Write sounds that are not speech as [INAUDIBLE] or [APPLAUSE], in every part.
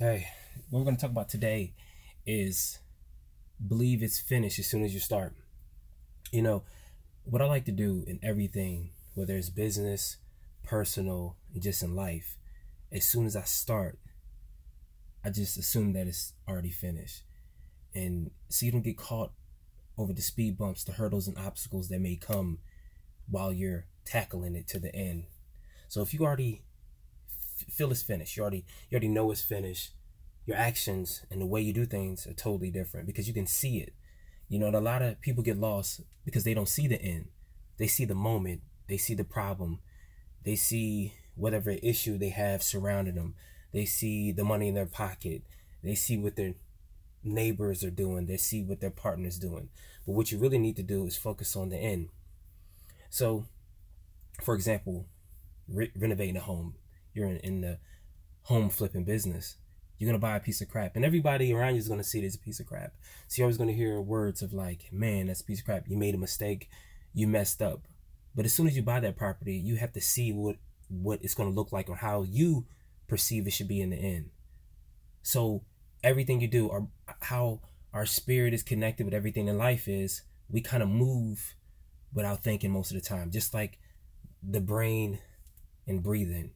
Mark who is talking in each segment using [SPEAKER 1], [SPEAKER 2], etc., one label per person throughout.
[SPEAKER 1] Hey, what we're going to talk about today is believe it's finished as soon as you start. You know, what I like to do in everything, whether it's business, personal, and just in life, as soon as I start, I just assume that it's already finished. And so you don't get caught over the speed bumps, the hurdles, and obstacles that may come while you're tackling it to the end. So if you already feel it's finished. You already you already know it's finished. Your actions and the way you do things are totally different because you can see it. You know, a lot of people get lost because they don't see the end. They see the moment. They see the problem. They see whatever issue they have surrounding them. They see the money in their pocket. They see what their neighbors are doing. They see what their partner's doing. But what you really need to do is focus on the end. So, for example, re- renovating a home you're in, in the home flipping business, you're gonna buy a piece of crap, and everybody around you is gonna see it as a piece of crap. So you're always gonna hear words of like, "Man, that's a piece of crap. You made a mistake. You messed up." But as soon as you buy that property, you have to see what what it's gonna look like or how you perceive it should be in the end. So everything you do, or how our spirit is connected with everything in life is, we kind of move without thinking most of the time, just like the brain and breathing.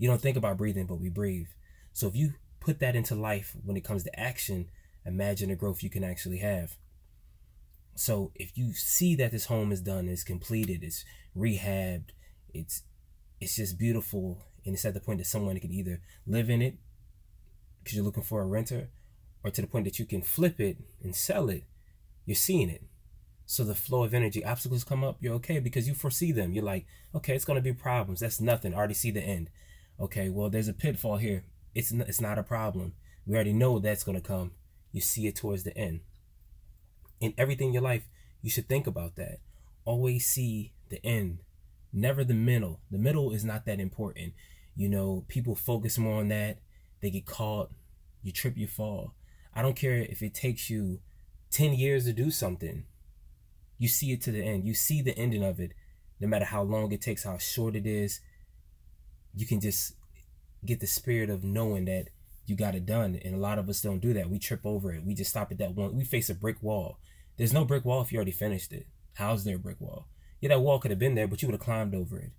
[SPEAKER 1] You don't think about breathing, but we breathe. So if you put that into life when it comes to action, imagine the growth you can actually have. So if you see that this home is done, it's completed, it's rehabbed, it's it's just beautiful, and it's at the point that someone can either live in it because you're looking for a renter, or to the point that you can flip it and sell it, you're seeing it. So the flow of energy, obstacles come up, you're okay because you foresee them. You're like, okay, it's gonna be problems. That's nothing. I already see the end okay, well, there's a pitfall here. It's not, it's not a problem. We already know that's going to come. You see it towards the end. In everything in your life, you should think about that. Always see the end, never the middle. The middle is not that important. You know, people focus more on that. They get caught. You trip, you fall. I don't care if it takes you 10 years to do something. You see it to the end. You see the ending of it, no matter how long it takes, how short it is you can just get the spirit of knowing that you got it done. And a lot of us don't do that. We trip over it. We just stop at that one. We face a brick wall. There's no brick wall if you already finished it. How's there a brick wall? Yeah, that wall could have been there, but you would have climbed over it.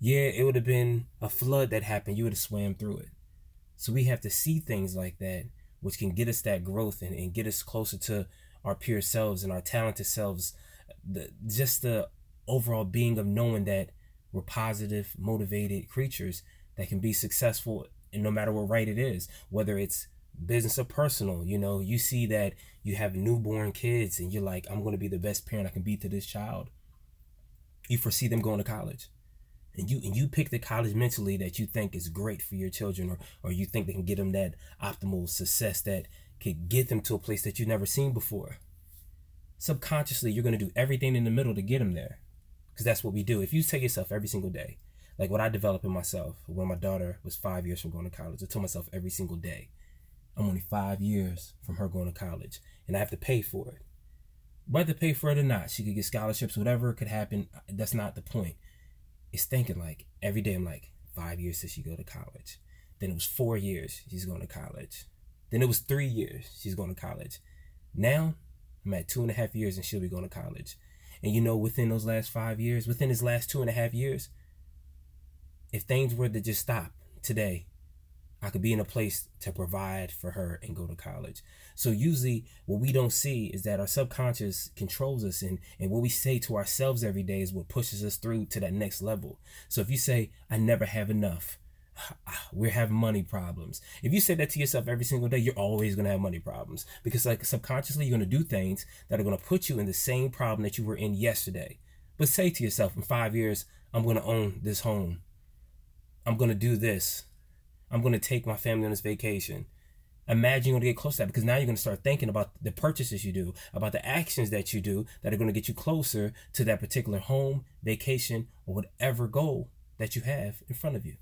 [SPEAKER 1] Yeah, it would have been a flood that happened. You would have swam through it. So we have to see things like that, which can get us that growth and, and get us closer to our pure selves and our talented selves. The, just the overall being of knowing that we're positive, motivated creatures that can be successful and no matter what right it is, whether it's business or personal, you know, you see that you have newborn kids and you're like, I'm going to be the best parent I can be to this child. You foresee them going to college. And you and you pick the college mentally that you think is great for your children or or you think they can get them that optimal success that could get them to a place that you've never seen before. Subconsciously, you're going to do everything in the middle to get them there because that's what we do. If you tell yourself every single day, like what I developed in myself when my daughter was five years from going to college, I told myself every single day, I'm only five years from her going to college, and I have to pay for it. Whether pay for it or not, she could get scholarships, whatever could happen. That's not the point. It's thinking like every day. I'm like five years till she go to college. Then it was four years she's going to college. Then it was three years she's going to college. Now I'm at two and a half years and she'll be going to college. And you know, within those last five years, within his last two and a half years, if things were to just stop today, I could be in a place to provide for her and go to college. So usually what we don't see is that our subconscious controls us and, and what we say to ourselves every day is what pushes us through to that next level. So if you say, I never have enough, [SIGHS] we're having money problems. If you say that to yourself every single day, you're always going to have money problems because like subconsciously you're going to do things that are going to put you in the same problem that you were in yesterday. But say to yourself in 5 years, I'm going to own this home. I'm going to do this. I'm going to take my family on this vacation. Imagine you're going to get close to that because now you're going to start thinking about the purchases you do, about the actions that you do that are going to get you closer to that particular home, vacation, or whatever goal that you have in front of you.